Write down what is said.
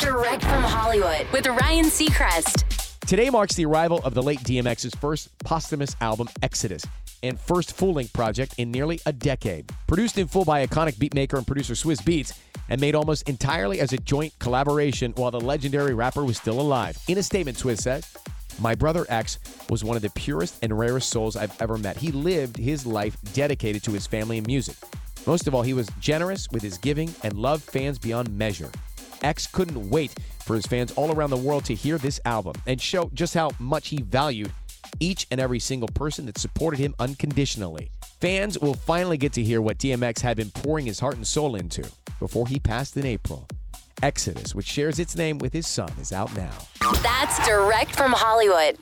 Direct from Hollywood with Ryan Seacrest. Today marks the arrival of the late DMX's first posthumous album, Exodus, and first full length project in nearly a decade. Produced in full by iconic beatmaker and producer Swizz Beatz, and made almost entirely as a joint collaboration while the legendary rapper was still alive. In a statement, Swizz said, my brother X was one of the purest and rarest souls I've ever met. He lived his life dedicated to his family and music. Most of all, he was generous with his giving and loved fans beyond measure. X couldn't wait for his fans all around the world to hear this album and show just how much he valued each and every single person that supported him unconditionally. Fans will finally get to hear what DMX had been pouring his heart and soul into before he passed in April. Exodus, which shares its name with his son, is out now. That's direct from Hollywood.